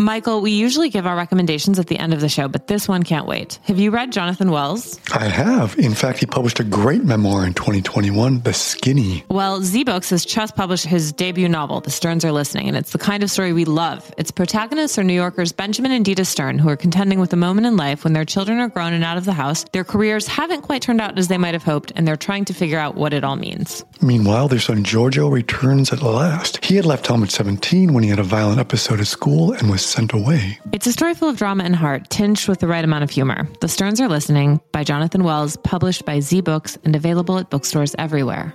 Michael, we usually give our recommendations at the end of the show, but this one can't wait. Have you read Jonathan Wells? I have. In fact, he published a great memoir in 2021, The Skinny. Well, Z Books has just published his debut novel, The Sterns Are Listening, and it's the kind of story we love. Its protagonists are New Yorkers Benjamin and Dita Stern, who are contending with a moment in life when their children are grown and out of the house, their careers haven't quite turned out as they might have hoped, and they're trying to figure out what it all means. Meanwhile, their son Giorgio returns at last. He had left home at 17 when he had a violent episode at school and was sent away. It's a story full of drama and heart, tinged with the right amount of humor. The Sterns Are Listening by Jonathan Wells, published by Z Books and available at bookstores everywhere.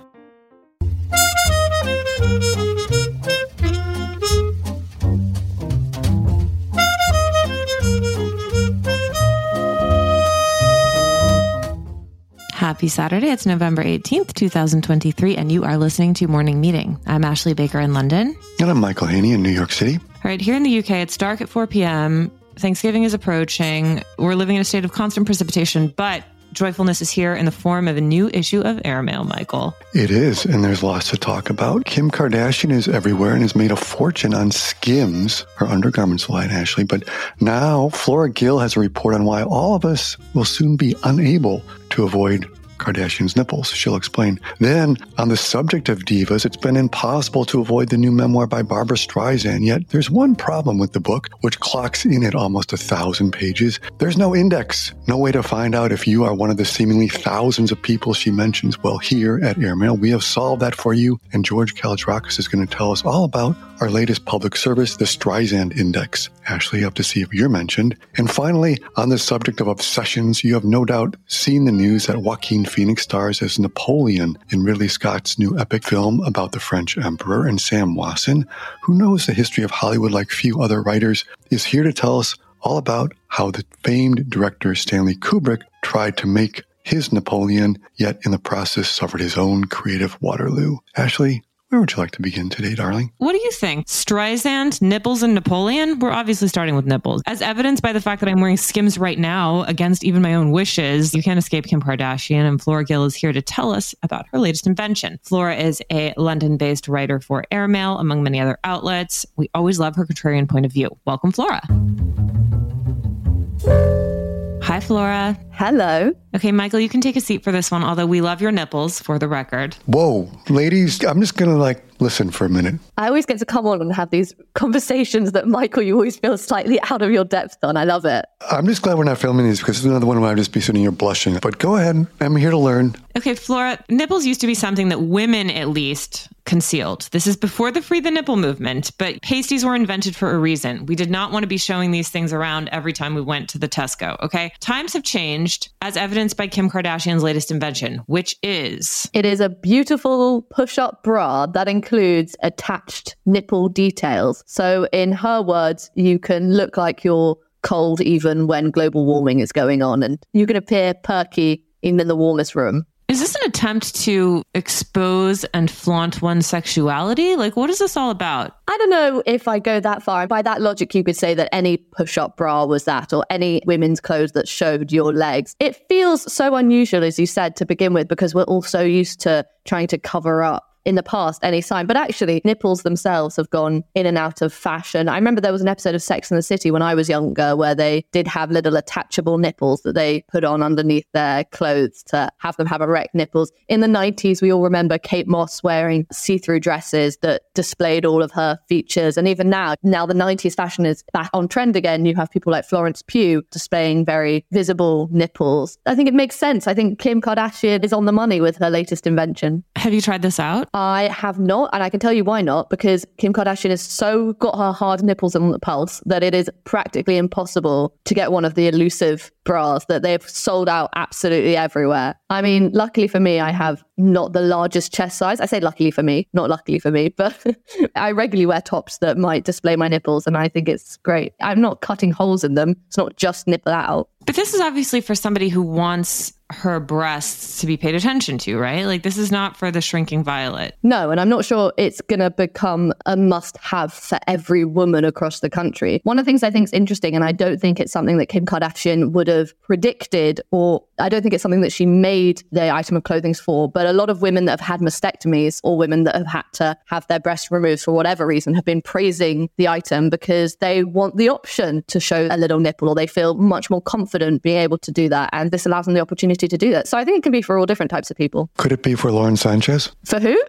Happy Saturday. It's November 18th, 2023, and you are listening to Morning Meeting. I'm Ashley Baker in London. And I'm Michael Hainey in New York City. All right, here in the UK, it's dark at 4 p.m. Thanksgiving is approaching. We're living in a state of constant precipitation, but joyfulness is here in the form of a new issue of Airmail, Michael. It is, and there's lots to talk about. Kim Kardashian is everywhere and has made a fortune on Skims, her undergarments line, Ashley. But now Flora Gill has a report on why all of us will soon be unable to avoid Kardashian's nipples. She'll explain. Then, on the subject of divas, it's been impossible to avoid the new memoir by Barbra Streisand. Yet, there's one problem with the book, which clocks in at almost a thousand pages. There's no index, no way to find out if you are one of the seemingly thousands of people she mentions. Well, here at Airmail, we have solved that for you, and George Kalogerakis is going to tell us all about our latest public service, the Streisand Index. Ashley, up to see if you're mentioned. And finally, on the subject of obsessions, you have no doubt seen the news that Joaquin Phoenix stars as Napoleon in Ridley Scott's new epic film about the French Emperor, and Sam Wasson, who knows the history of Hollywood like few other writers, is here to tell us all about how the famed director Stanley Kubrick tried to make his Napoleon, yet in the process suffered his own creative Waterloo. Ashley, where would you like to begin today, darling? What do you think? Streisand, nipples, and Napoleon? We're obviously starting with nipples. As evidenced by the fact that I'm wearing Skims right now against even my own wishes, you can't escape Kim Kardashian, and Flora Gill is here to tell us about her latest invention. Flora is a London based writer for Airmail, among many other outlets. We always love her contrarian point of view. Welcome, Flora. Hi, Flora. Hello. Okay, Michael, you can take a seat for this one, although we love your nipples for the record. Whoa, ladies, I'm just going to like listen for a minute. I always get to come on and have these conversations that Michael, you always feel slightly out of your depth on. I love it. I'm just glad we're not filming these because it's another one where I'd just be sitting here blushing. But go ahead. I'm here to learn. Okay, Flora, nipples used to be something that women at least concealed. This is before the Free the Nipple movement, but pasties were invented for a reason. We did not want to be showing these things around every time we went to the Tesco, okay? Times have changed, as evidenced by Kim Kardashian's latest invention, which is It is a beautiful push up bra that includes attached nipple details. So, in her words, you can look like you're cold even when global warming is going on, and you can appear perky even in the warmest room. Is this an attempt to expose and flaunt one's sexuality? Like, what is this all about? I don't know if I go that far. By that logic, you could say that any push up bra was that, or any women's clothes that showed your legs. It feels so unusual, as you said, to begin with, because we're all so used to trying to cover up in the past any sign. But actually, nipples themselves have gone in and out of fashion. I remember there was an episode of Sex and the City when I was younger where they did have little attachable nipples that they put on underneath their clothes to have them have erect nipples. In the 90s, we all remember Kate Moss wearing see through dresses that displayed all of her features. And even now, now the 90s fashion is back on trend again. You have people like Florence Pugh displaying very visible nipples. I think it makes sense. I think Kim Kardashian is on the money with her latest invention. Have you tried this out? I have not, and I can tell you why not, because Kim Kardashian has so got her hard nipples on the pulse that it is practically impossible to get one of the elusive bras that they've sold out absolutely everywhere. I mean, luckily for me, I have not the largest chest size. I say luckily for me, not luckily for me, but I regularly wear tops that might display my nipples, and I think it's great. I'm not cutting holes in them, it's not just nipple out. But this is obviously for somebody who wants her breasts to be paid attention to, right? Like this is not for the shrinking violet. No, and I'm not sure it's going to become a must have for every woman across the country. One of the things I think is interesting, and I don't think it's something that Kim Kardashian would have predicted, or I don't think it's something that she made the item of clothing for, but a lot of women that have had mastectomies or women that have had to have their breasts removed for whatever reason have been praising the item because they want the option to show a little nipple or they feel much more confident being able to do that. And this allows them the opportunity to do that. So I think it can be for all different types of people. Could it be for Lauren Sanchez? For who?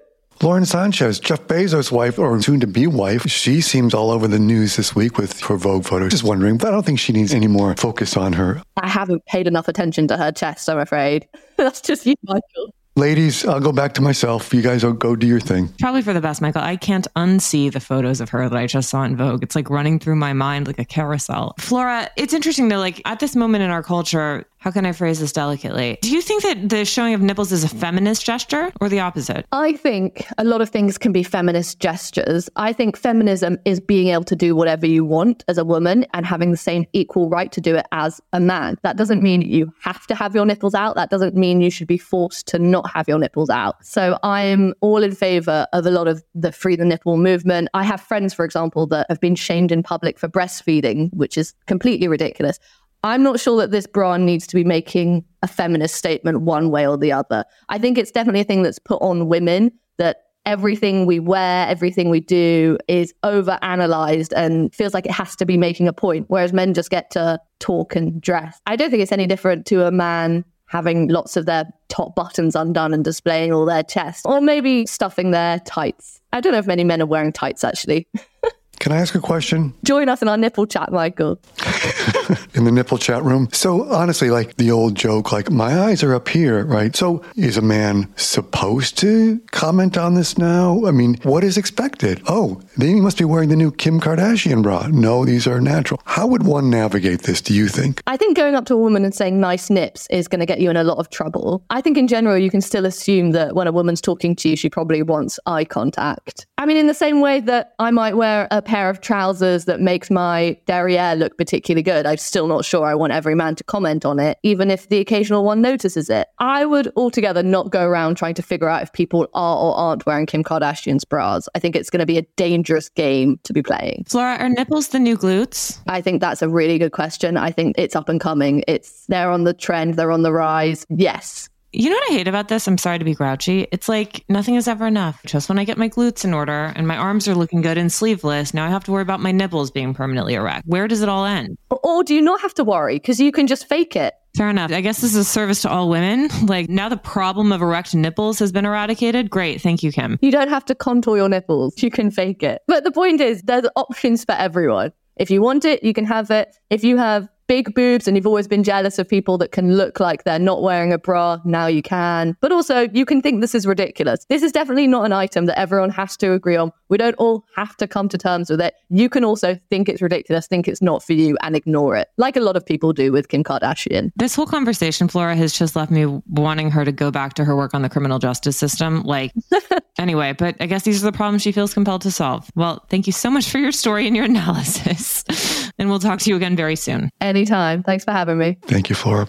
Lauren Sanchez, Jeff Bezos' wife, or soon to be wife, she seems all over the news this week with her Vogue photos. Just wondering, but I don't think she needs any more focus on her. I haven't paid enough attention to her chest, I'm afraid. That's just you, Michael. Ladies, I'll go back to myself. You guys will go do your thing. Probably for the best, Michael. I can't unsee the photos of her that I just saw in Vogue. It's like running through my mind like a carousel. Flora, it's interesting though, like at this moment in our culture, how can I phrase this delicately? Do you think that the showing of nipples is a feminist gesture or the opposite? I think a lot of things can be feminist gestures. I think feminism is being able to do whatever you want as a woman and having the same equal right to do it as a man. That doesn't mean you have to have your nipples out. That doesn't mean you should be forced to not have your nipples out. So I'm all in favor of a lot of the free the nipple movement. I have friends, for example, that have been shamed in public for breastfeeding, which is completely ridiculous. I'm not sure that this bra needs to be making a feminist statement one way or the other. I think it's definitely a thing that's put on women that everything we wear, everything we do is over analyzed and feels like it has to be making a point, whereas men just get to talk and dress. I don't think it's any different to a man having lots of their top buttons undone and displaying all their chest, or maybe stuffing their tights. I don't know if many men are wearing tights actually. Can I ask a question? Join us in our nipple chat, Michael. in the nipple chat room. So honestly, like the old joke, like my eyes are up here, right? So is a man supposed to comment on this now? I mean, what is expected? Oh, then he must be wearing the new Kim Kardashian bra. No, these are natural. How would one navigate this, do you think? I think going up to a woman and saying nice nips is going to get you in a lot of trouble. I think in general, you can still assume that when a woman's talking to you, she probably wants eye contact. I mean, in the same way that I might wear a pair of trousers that makes my derriere look particularly good, I'm still not sure I want every man to comment on it, even if the occasional one notices it. I would altogether not go around trying to figure out if people are or aren't wearing Kim Kardashian's bras. I think it's going to be a dangerous game to be playing. Flora, are nipples the new glutes? I think that's a really good question. I think it's up and coming. It's they're on the trend, they're on the rise. Yes, you know what I hate about this? I'm sorry to be grouchy. It's like nothing is ever enough. Just when I get my glutes in order and my arms are looking good and sleeveless, now I have to worry about my nipples being permanently erect. Where does it all end? Or do you not have to worry because you can just fake it? Fair enough. I guess this is a service to all women. Like now the problem of erect nipples has been eradicated. Great. Thank you, Kim. You don't have to contour your nipples. You can fake it. But the point is, there's options for everyone. If you want it, you can have it. If you have big boobs and you've always been jealous of people that can look like they're not wearing a bra, now you can. But also, you can think this is ridiculous. This is definitely not an item that everyone has to agree on. We don't all have to come to terms with it. You can also think it's ridiculous, think it's not for you, and ignore it, like a lot of people do with Kim Kardashian. This whole conversation, Flora, has just left me wanting her to go back to her work on the criminal justice system. Like, anyway, but I guess these are the problems she feels compelled to solve. Well, thank you so much for your story and your analysis. and we'll talk to you again very soon. Anytime. Thanks for having me. Thank you, Flora.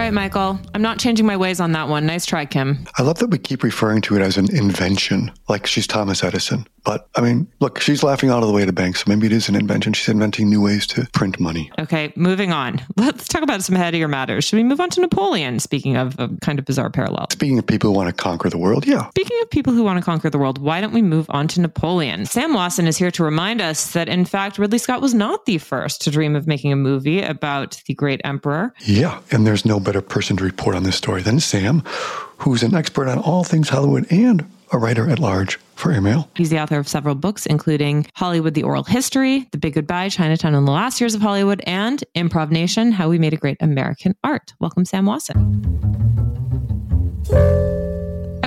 All right, Michael. I'm not changing my ways on that one. Nice try, Kim. I love that we keep referring to it as an invention, like she's Thomas Edison. But I mean, look, she's laughing out of the way to bank, so maybe it is an invention. She's inventing new ways to print money. Okay, moving on. Let's talk about some headier matters. Should we move on to Napoleon? Speaking of a kind of bizarre parallel. Speaking of people who want to conquer the world, yeah. Speaking of people who want to conquer the world, why don't we move on to Napoleon? Sam Wasson is here to remind us that, in fact, Ridley Scott was not the first to dream of making a movie about the great emperor. Yeah, and there's no better person to report on this story than Sam, who's an expert on all things Hollywood and a writer at large for Airmail. He's the author of several books, including Hollywood, The Oral History, The Big Goodbye, Chinatown and the Last Years of Hollywood, and Improv Nation, How We Made a Great American Art. Welcome, Sam Wasson.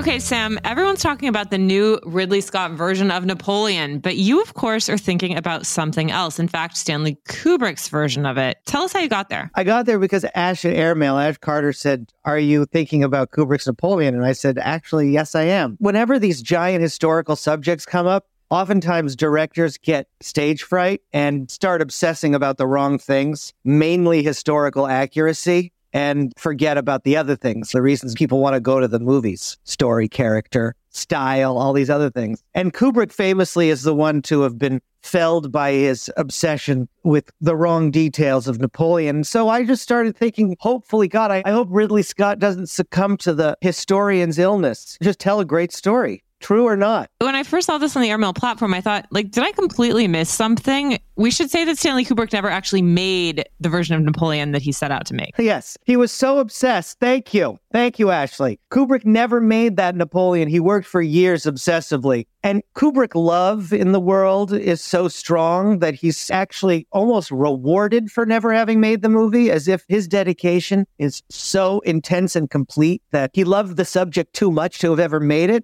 Okay, Sam, everyone's talking about the new Ridley Scott version of Napoleon, but you, of course, are thinking about something else. In fact, Stanley Kubrick's version of it. Tell us how you got there. I got there because Ash at Airmail, Ash Carter said, Are you thinking about Kubrick's Napoleon? And I said, Actually, yes, I am. Whenever these giant historical subjects come up, oftentimes directors get stage fright and start obsessing about the wrong things, mainly historical accuracy and forget about the other things, the reasons people want to go to the movies story, character, style, all these other things. And Kubrick famously is the one to have been felled by his obsession with the wrong details of Napoleon. So I just started thinking, hopefully, God, I, I hope Ridley Scott doesn't succumb to the historian's illness. Just tell a great story. True or not? When I first saw this on the Airmail platform, I thought, like, did I completely miss something? We should say that Stanley Kubrick never actually made the version of Napoleon that he set out to make. Yes, he was so obsessed. Thank you. Thank you, Ashley. Kubrick never made that Napoleon. He worked for years obsessively. And Kubrick love in the world is so strong that he's actually almost rewarded for never having made the movie, as if his dedication is so intense and complete that he loved the subject too much to have ever made it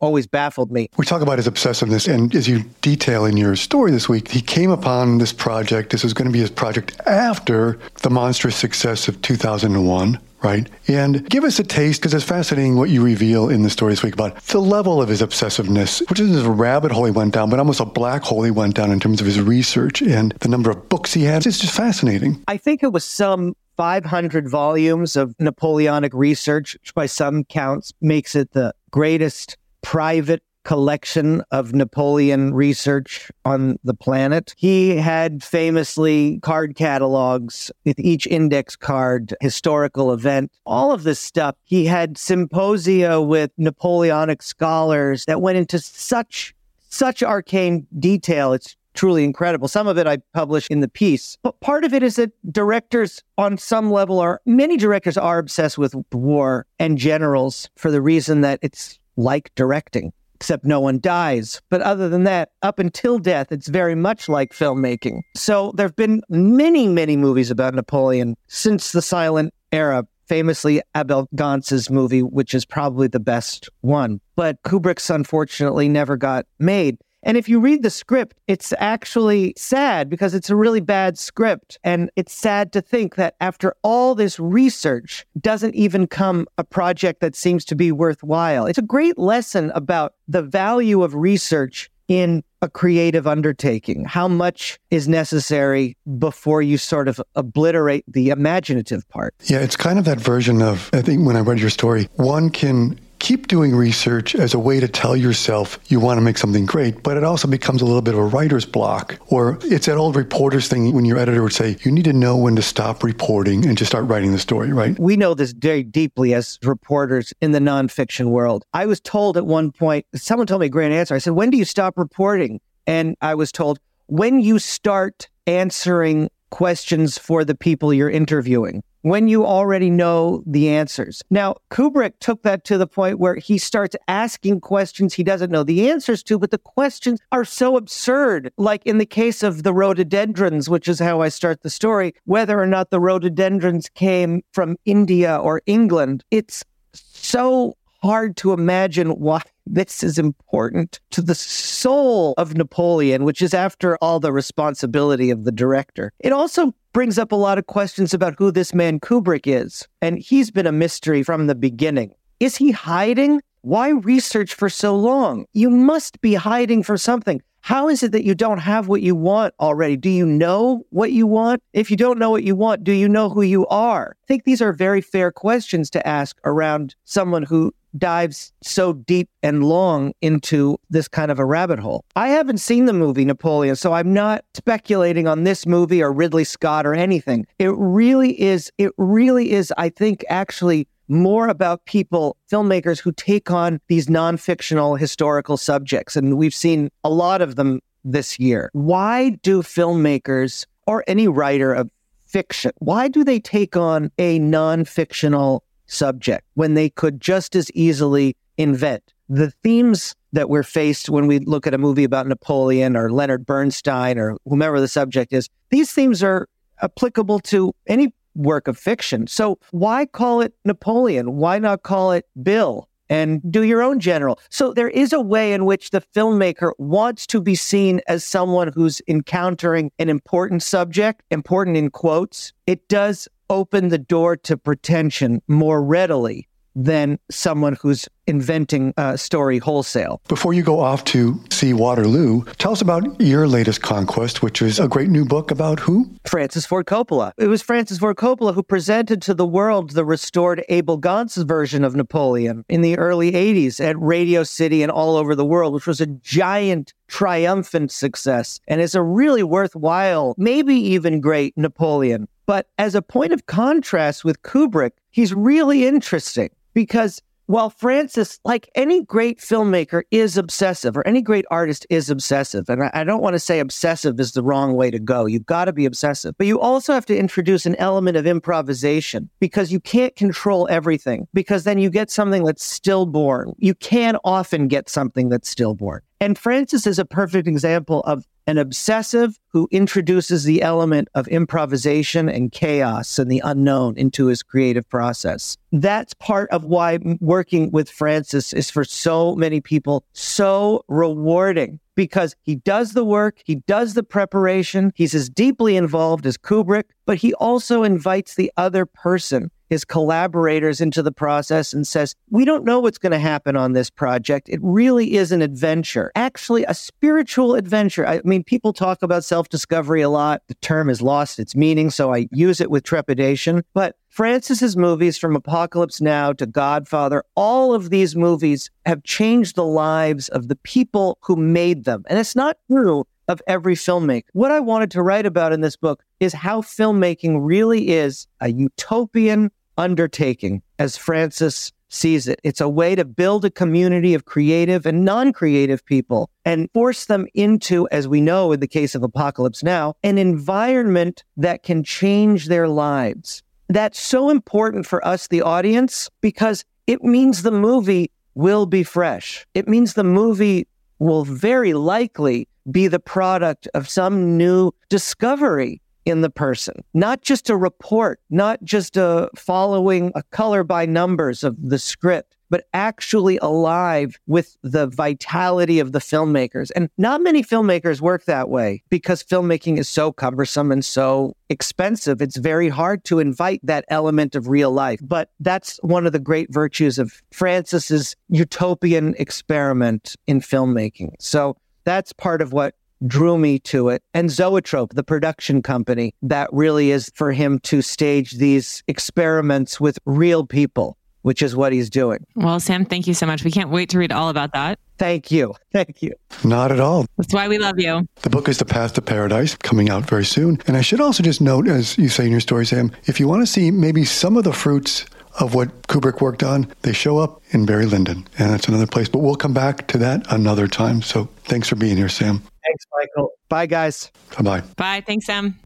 always baffled me. We talk about his obsessiveness, and as you detail in your story this week, he came upon this project. This was going to be his project after the monstrous success of 2001 right? And give us a taste, because it's fascinating what you reveal in the story this week about the level of his obsessiveness, which is a rabbit hole he went down, but almost a black hole he went down in terms of his research and the number of books he had. It's just fascinating. I think it was some 500 volumes of Napoleonic research, which by some counts makes it the greatest private collection of Napoleon research on the planet. He had famously card catalogs with each index card, historical event, all of this stuff. He had symposia with Napoleonic scholars that went into such such arcane detail. It's truly incredible. Some of it I publish in the piece. But part of it is that directors on some level are many directors are obsessed with war and generals for the reason that it's like directing, except no one dies. But other than that, up until death, it's very much like filmmaking. So there have been many, many movies about Napoleon since the silent era. Famously, Abel Gance's movie, which is probably the best one. But Kubrick's unfortunately never got made. And if you read the script, it's actually sad because it's a really bad script. And it's sad to think that after all this research doesn't even come a project that seems to be worthwhile. It's a great lesson about the value of research in a creative undertaking. How much is necessary before you sort of obliterate the imaginative part? Yeah, it's kind of that version of, I think when I read your story, one can keep doing research as a way to tell yourself you want to make something great, but it also becomes a little bit of a writer's block. Or it's that old reporter's thing when your editor would say, you need to know when to stop reporting and just start writing the story, right? We know this very deeply as reporters in the nonfiction world. I was told at one point, someone told me a great answer. I said, when do you stop reporting? And I was told, when you start answering questions for the people you're interviewing when you already know the answers. Now, Kubrick took that to the point where he starts asking questions he doesn't know the answers to, but the questions are so absurd. Like in the case of the rhododendrons, which is how I start the story, whether or not the rhododendrons came from India or England, it's so hard to imagine why this is important to the soul of Napoleon, which is, after all, the responsibility of the director. It also brings up a lot of questions about who this man Kubrick is. And he's been a mystery from the beginning. Is he hiding? Why research for so long? You must be hiding for something. How is it that you don't have what you want already? Do you know what you want? If you don't know what you want, do you know who you are? I think these are very fair questions to ask around someone who dives so deep and long into this kind of a rabbit hole. I haven't seen the movie Napoleon, so I'm not speculating on this movie or Ridley Scott or anything. It really is, it really is, I think, actually more about people, filmmakers who take on these non fictional historical subjects. And we've seen a lot of them this year. Why do filmmakers or any writer of fiction, why do they take on a non fictional subject when they could just as easily invent the themes that we're faced when we look at a movie about Napoleon or Leonard Bernstein or whomever the subject is. These themes are applicable to any work of fiction. So why call it Napoleon? Why not call it Bill? And do your own general. So there is a way in which the filmmaker wants to be seen as someone who's encountering an important subject, important in quotes. It does open the door to pretension more readily than someone who's inventing a story wholesale. Before you go off to see Waterloo, tell us about your latest conquest, which is a great new book about who? Francis Ford Coppola. It was Francis Ford Coppola who presented to the world the restored Abel Gance version of Napoleon in the early 80s at Radio City and all over the world, which was a giant triumphant success and is a really worthwhile, maybe even great Napoleon. But as a point of contrast with Kubrick, he's really interesting because while Francis, like any great filmmaker, is obsessive, or any great artist is obsessive, and I, I don't want to say obsessive is the wrong way to go. You've got to be obsessive, but you also have to introduce an element of improvisation because you can't control everything, because then you get something that's stillborn. You can often get something that's stillborn. And Francis is a perfect example of an obsessive who introduces the element of improvisation and chaos and the unknown into his creative process. That's part of why working with Francis is for so many people so rewarding because he does the work, he does the preparation, he's as deeply involved as Kubrick, but he also invites the other person his collaborators into the process and says, We don't know what's going to happen on this project. It really is an adventure, actually, a spiritual adventure. I mean, people talk about self discovery a lot. The term has lost its meaning, so I use it with trepidation. But Francis's movies from Apocalypse Now to Godfather, all of these movies have changed the lives of the people who made them. And it's not true of every filmmaker. What I wanted to write about in this book is how filmmaking really is a utopian undertaking as Francis sees it. It's a way to build a community of creative and non creative people and force them into, as we know in the case of Apocalypse Now, an environment that can change their lives. That's so important for us, the audience, because it means the movie will be fresh. It means the movie will very likely be the product of some new discovery in the person, not just a report, not just a following a color by numbers of the script, but actually alive with the vitality of the filmmakers. And not many filmmakers work that way because filmmaking is so cumbersome and so expensive. It's very hard to invite that element of real life. But that's one of the great virtues of Francis's utopian experiment in filmmaking. So that's part of what drew me to it. And Zoetrope, the production company, that really is for him to stage these experiments with real people, which is what he's doing. Well, Sam, thank you so much. We can't wait to read all about that. Thank you. Thank you. Not at all. That's why we love you. The book is The Path to Paradise, coming out very soon. And I should also just note, as you say in your story, Sam, if you want to see maybe some of the fruits of what Kubrick worked on, they show up in Barry Lyndon. And that's another place. But we'll come back to that another time. So thanks for being here, Sam. Thanks, Michael. Bye, guys. Bye bye. Bye. Thanks, Sam.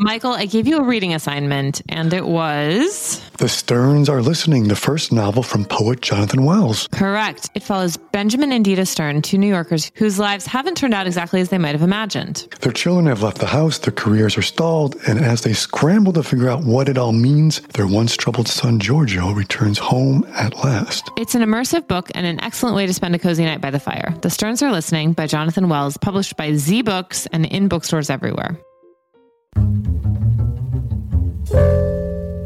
Michael, I gave you a reading assignment, and it was. The Sterns Are Listening, the first novel from poet Jonathan Wells. Correct. It follows Benjamin and Dita Stern, two New Yorkers whose lives haven't turned out exactly as they might have imagined. Their children have left the house, their careers are stalled, and as they scramble to figure out what it all means, their once troubled son Giorgio returns home at last. It's an immersive book and an excellent way to spend a cozy night by the fire. The Sterns Are Listening by Jonathan Wells, published by Z Books and in bookstores everywhere. I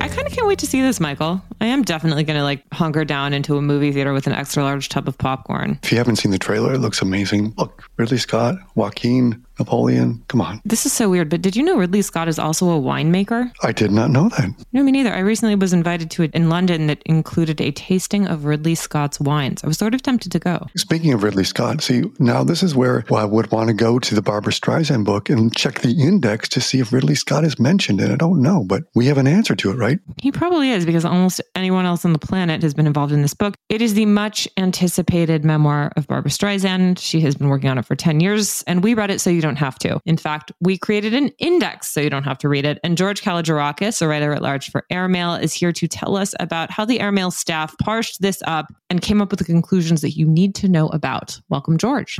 kind of can't wait to see this, Michael. I am definitely going to like hunker down into a movie theater with an extra large tub of popcorn. If you haven't seen the trailer, it looks amazing. Look, Ridley Scott, Joaquin, Napoleon. Come on. This is so weird, but did you know Ridley Scott is also a winemaker? I did not know that. No, me neither. I recently was invited to it in London that included a tasting of Ridley Scott's wines. I was sort of tempted to go. Speaking of Ridley Scott, see, now this is where I would want to go to the Barbra Streisand book and check the index to see if Ridley Scott is mentioned. And I don't know, but we have an answer to it, right? He probably is because almost anyone else on the planet has been involved in this book. It is the much anticipated memoir of Barbra Streisand. She has been working on it for 10 years, and we read it so you don't have to. In fact, we created an index so you don't have to read it. And George Kalogerakis, a writer at large for Airmail, is here to tell us about how the Airmail staff parsed this up and came up with the conclusions that you need to know about. Welcome, George.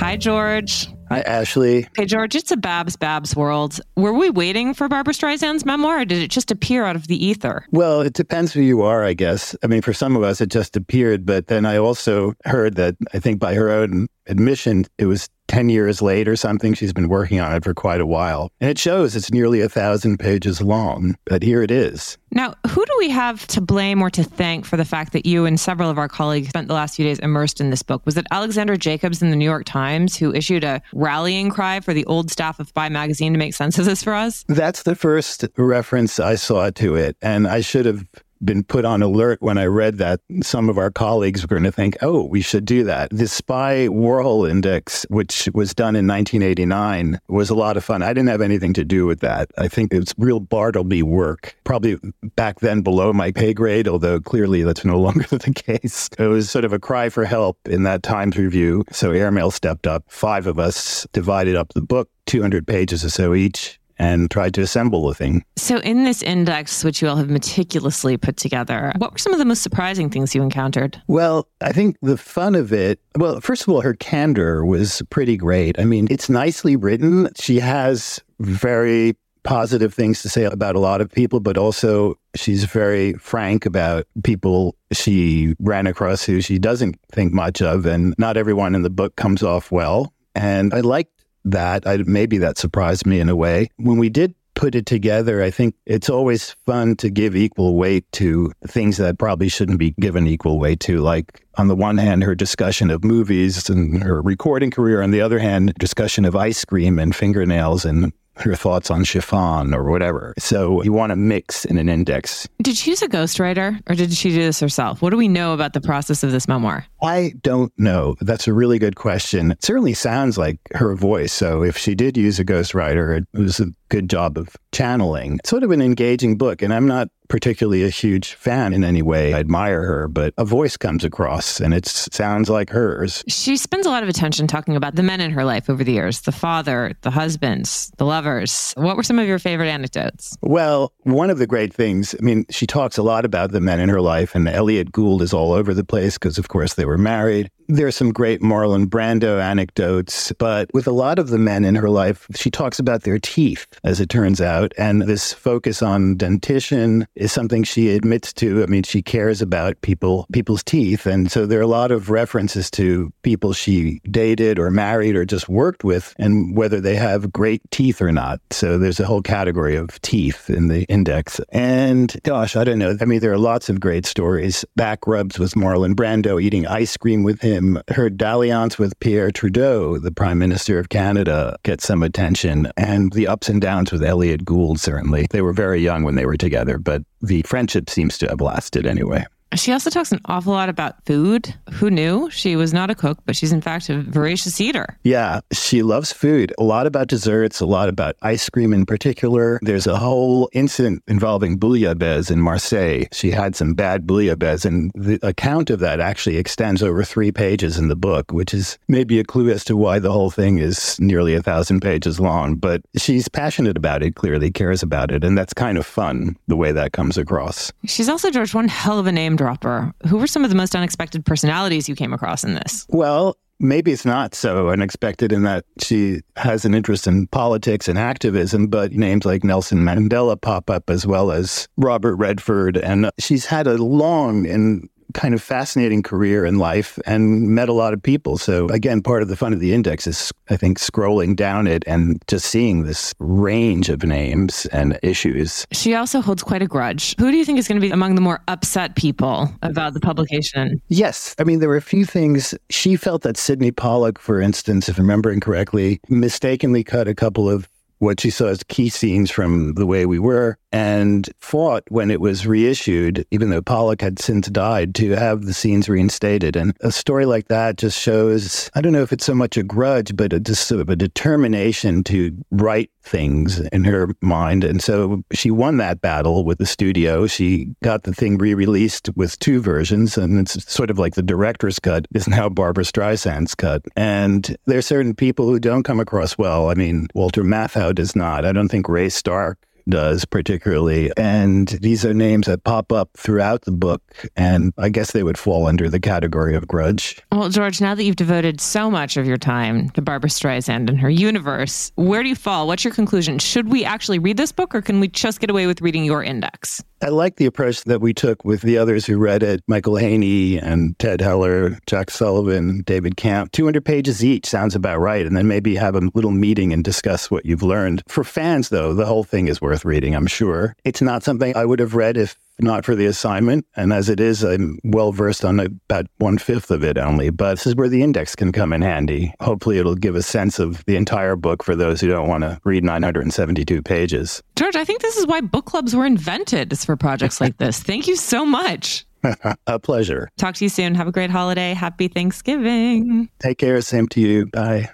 Hi, George. Hi, Ashley. Hey, George, it's a Babs Babs world. Were we waiting for Barbra Streisand's memoir, or did it just appear out of the ether? Well, it depends who you are, I guess. I mean, for some of us, it just appeared, but then I also heard that I think by her own admission, it was 10 years late or something. She's been working on it for quite a while. And it shows it's nearly a thousand pages long, but here it is. Now, who do we have to blame or to thank for the fact that you and several of our colleagues spent the last few days immersed in this book? Was it Alexandra Jacobs in the New York Times who issued a rallying cry for the old staff of Spy magazine to make sense of this for us? That's the first reference I saw to it. And I should have been put on alert when I read that some of our colleagues were going to think, oh, we should do that. The Spy Warhol Index, which was done in 1989, was a lot of fun. I didn't have anything to do with that. I think it's real Bartleby work, probably back then below my pay grade, although clearly that's no longer the case. It was sort of a cry for help in that Times review. So Airmail stepped up. Five of us divided up the book, 200 pages or so each and tried to assemble the thing. So, in this index, which you all have meticulously put together, what were some of the most surprising things you encountered? Well, I think the fun of it, well, first of all, her candor was pretty great. I mean, it's nicely written. She has very positive things to say about a lot of people, but also she's very frank about people she ran across who she doesn't think much of. And not everyone in the book comes off well. And I liked that. I, maybe that surprised me in a way. When we did put it together, I think it's always fun to give equal weight to things that probably shouldn't be given equal weight to. Like, on the one hand, her discussion of movies and her recording career. On the other hand, discussion of ice cream and fingernails and her thoughts on chiffon or whatever. So you want to mix in an index. Did she use a ghostwriter or did she do this herself? What do we know about the process of this memoir? I don't know. That's a really good question. It certainly sounds like her voice. So if she did use a ghostwriter, it was a good job of channeling. It's sort of an engaging book. And I'm not particularly a huge fan in any way. I admire her, but a voice comes across and it sounds like hers. She spends a lot of attention talking about the men in her life over the years the father, the husbands, the lovers. What were some of your favorite anecdotes? Well, one of the great things, I mean, she talks a lot about the men in her life, and Elliott Gould is all over the place because, of course, they were married. There's some great Marlon Brando anecdotes, but with a lot of the men in her life, she talks about their teeth, as it turns out. And this focus on dentition is something she admits to. I mean, she cares about people, people's teeth. And so there are a lot of references to people she dated or married or just worked with and whether they have great teeth or not. So there's a whole category of teeth in the index. And gosh, I don't know. I mean, there are lots of great stories. Back rubs with Marlon Brando, eating ice cream with him her dalliance with Pierre Trudeau, the Prime Minister of Canada, gets some attention, and the ups and downs with Elliott Gould, certainly. They were very young when they were together, but the friendship seems to have lasted anyway. She also talks an awful lot about food. Who knew? She was not a cook, but she's in fact a voracious eater. Yeah, she loves food. A lot about desserts, a lot about ice cream in particular. There's a whole incident involving bouillabaisse in Marseille. She had some bad bouillabaisse, and the account of that actually extends over three pages in the book, which is maybe a clue as to why the whole thing is nearly a thousand pages long. But she's passionate about it, clearly cares about it, and that's kind of fun the way that comes across. She's also, George, one hell of a name dropper. Who were some of the most unexpected personalities you came across in this? Well, maybe it's not so unexpected in that she has an interest in politics and activism, but names like Nelson Mandela pop up as well as Robert Redford. And she's had a long and kind of fascinating career in life and met a lot of people. So again, part of the fun of the index is, I think, scrolling down it and just seeing this range of names and issues. She also holds quite a grudge. Who do you think is going to be among the more upset people about the publication? Yes. I mean, there were a few things. She felt that Sydney Pollack, for instance, if I'm remembering correctly, mistakenly cut a couple of what she saw as key scenes from The Way We Were and fought when it was reissued, even though Pollack had since died, to have the scenes reinstated. And a story like that just shows, I don't know if it's so much a grudge, but a, just sort of a determination to write things in her mind. And so she won that battle with the studio. She got the thing re released with two versions, and it's sort of like the director's cut is now Barbra Streisand's cut. And there are certain people who don't come across well. I mean, Walter Matthau does not. I don't think Ray Stark does, particularly. And these are names that pop up throughout the book, and I guess they would fall under the category of grudge. Well, George, now that you've devoted so much of your time to Barbra Streisand and her universe, where do you fall? What's your conclusion? Should we actually read this book, or can we just get away with reading your index? I like the approach that we took with the others who read it Michael Hainey and Ted Heller, Jack Sullivan, David Kamp. 200 pages each sounds about right. And then maybe have a little meeting and discuss what you've learned. For fans, though, the whole thing is worth reading, I'm sure. It's not something I would have read if not for the assignment. And as it is, I'm well versed on about one fifth of it only. But this is where the index can come in handy. Hopefully, it'll give a sense of the entire book for those who don't want to read 972 pages. George, I think this is why book clubs were invented for projects like this. Thank you so much. a pleasure. Talk to you soon. Have a great holiday. Happy Thanksgiving. Take care. Same to you. Bye.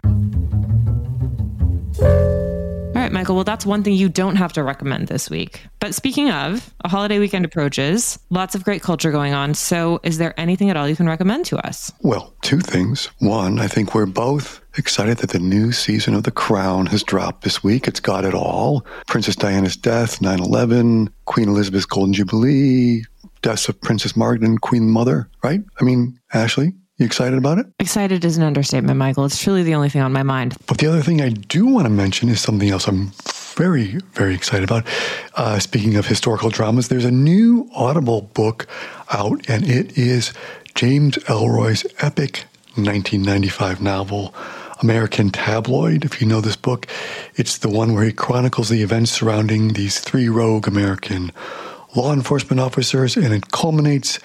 Michael. Well, that's one thing you don't have to recommend this week. But speaking of, a holiday weekend approaches, lots of great culture going on. So, is there anything at all you can recommend to us? Well, two things. One, I think we're both excited that the new season of The Crown has dropped this week. It's got it all Princess Diana's death, 9 11, Queen Elizabeth's Golden Jubilee, deaths of Princess Margaret and Queen Mother, right? I mean, Ashley, you excited about it? Excited is an understatement, Michael. It's truly the only thing on my mind. But the other thing I do want to mention is something else I'm very, very excited about. Uh, speaking of historical dramas, there's a new Audible book out, and it is James Ellroy's epic 1995 novel, American Tabloid. If you know this book, it's the one where he chronicles the events surrounding these three rogue American law enforcement officers, and it culminates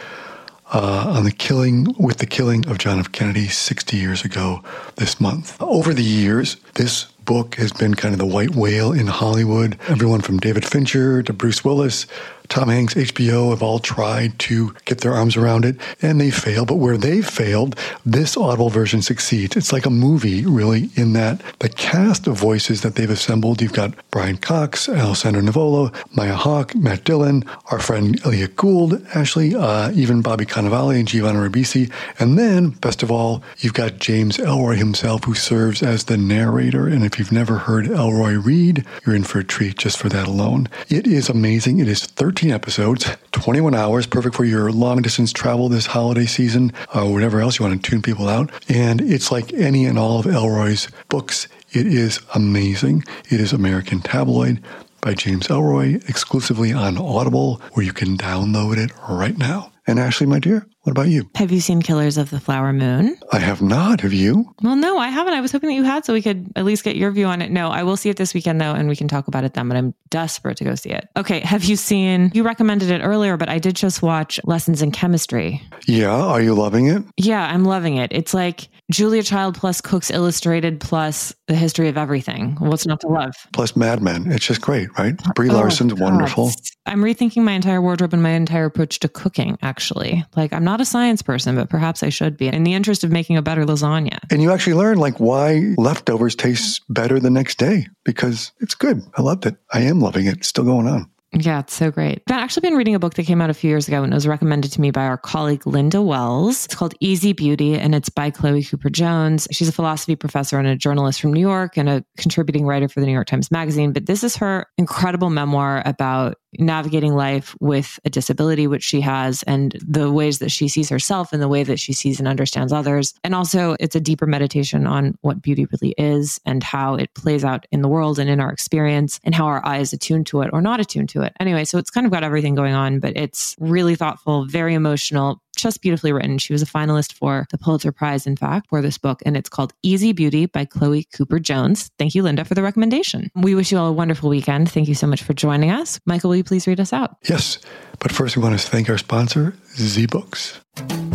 uh, on the killing with the killing of John F. Kennedy 60 years ago this month. Over the years, this book has been kind of the white whale in Hollywood. Everyone from David Fincher to Bruce Willis Tom Hanks, HBO have all tried to get their arms around it and they fail. But where they failed, this Audible version succeeds. It's like a movie, really, in that the cast of voices that they've assembled you've got Brian Cox, Alessandro Nivola, Maya Hawke, Matt Dillon, our friend Elliott Gould, Ashley, uh, even Bobby Cannavale and Giovanni Ribisi. And then, best of all, you've got James Ellroy himself, who serves as the narrator. And if you've never heard Ellroy read, you're in for a treat just for that alone. It is amazing. It is 13 13 episodes, 21 hours, perfect for your long distance travel this holiday season uh, or whatever else you want to tune people out. And it's like any and all of Ellroy's books. It is amazing. It is American Tabloid by James Ellroy, exclusively on Audible, where you can download it right now. And Ashley, my dear, what about you? Have you seen Killers of the Flower Moon? I have not. Have you? Well, no, I haven't. I was hoping that you had so we could at least get your view on it. No, I will see it this weekend though, and we can talk about it then, but I'm desperate to go see it. Okay. Have you seen, you recommended it earlier, but I did just watch Lessons in Chemistry. Yeah. Are you loving it? Yeah, I'm loving it. It's like Julia Child plus Cooks Illustrated plus the history of everything. What's not to love? Plus Mad Men. It's just great, right? Brie oh, Larson's God. wonderful. I'm rethinking my entire wardrobe and my entire approach to cooking, actually. Like, I'm not a science person, but perhaps I should be in the interest of making a better lasagna. And you actually learn, like, why leftovers taste better the next day because it's good. I loved it. I am loving it. It's still going on. Yeah, it's so great. I've actually been reading a book that came out a few years ago and it was recommended to me by our colleague Linda Wells. It's called Easy Beauty and it's by Chloe Cooper Jones. She's a philosophy professor and a journalist from New York and a contributing writer for the New York Times Magazine. But this is her incredible memoir about navigating life with a disability, which she has, and the ways that she sees herself and the way that she sees and understands others. And also, it's a deeper meditation on what beauty really is and how it plays out in the world and in our experience and how our eyes attuned to it or not attuned to it. Anyway, so it's kind of got everything going on, but it's really thoughtful, very emotional, just beautifully written. She was a finalist for the Pulitzer Prize, in fact, for this book, and it's called Easy Beauty by Chloe Cooper Jones. Thank you, Linda, for the recommendation. We wish you all a wonderful weekend. Thank you so much for joining us. Michael, will you please read us out? Yes, but first we want to thank our sponsor, ZBooks.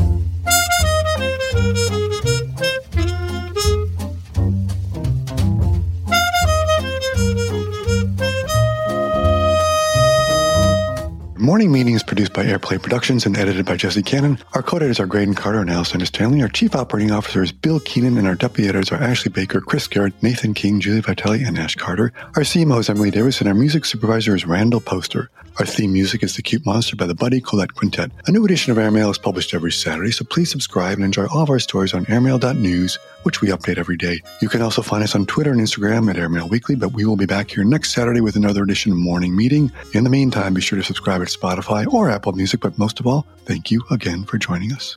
Morning Meeting is produced by Airplay Productions and edited by Jesse Cannon. Our co-editors are Graydon Carter and Alessandra Stanley. Our chief operating officer is Bill Keenan, and our deputy editors are Ashley Baker, Chris Garrett, Nathan King, Julie Vitelli, and Ash Carter. Our CMO is Emily Davis, and our music supervisor is Randall Poster. Our theme music is The Cute Monster by the Buddy Collette Quintet. A new edition of Airmail is published every Saturday, so please subscribe and enjoy all of our stories on airmail.news, which we update every day. You can also find us on Twitter and Instagram at Airmail Weekly, but we will be back here next Saturday with another edition of Morning Meeting. In the meantime, be sure to subscribe at Spotify or Apple Music, but most of all, thank you again for joining us.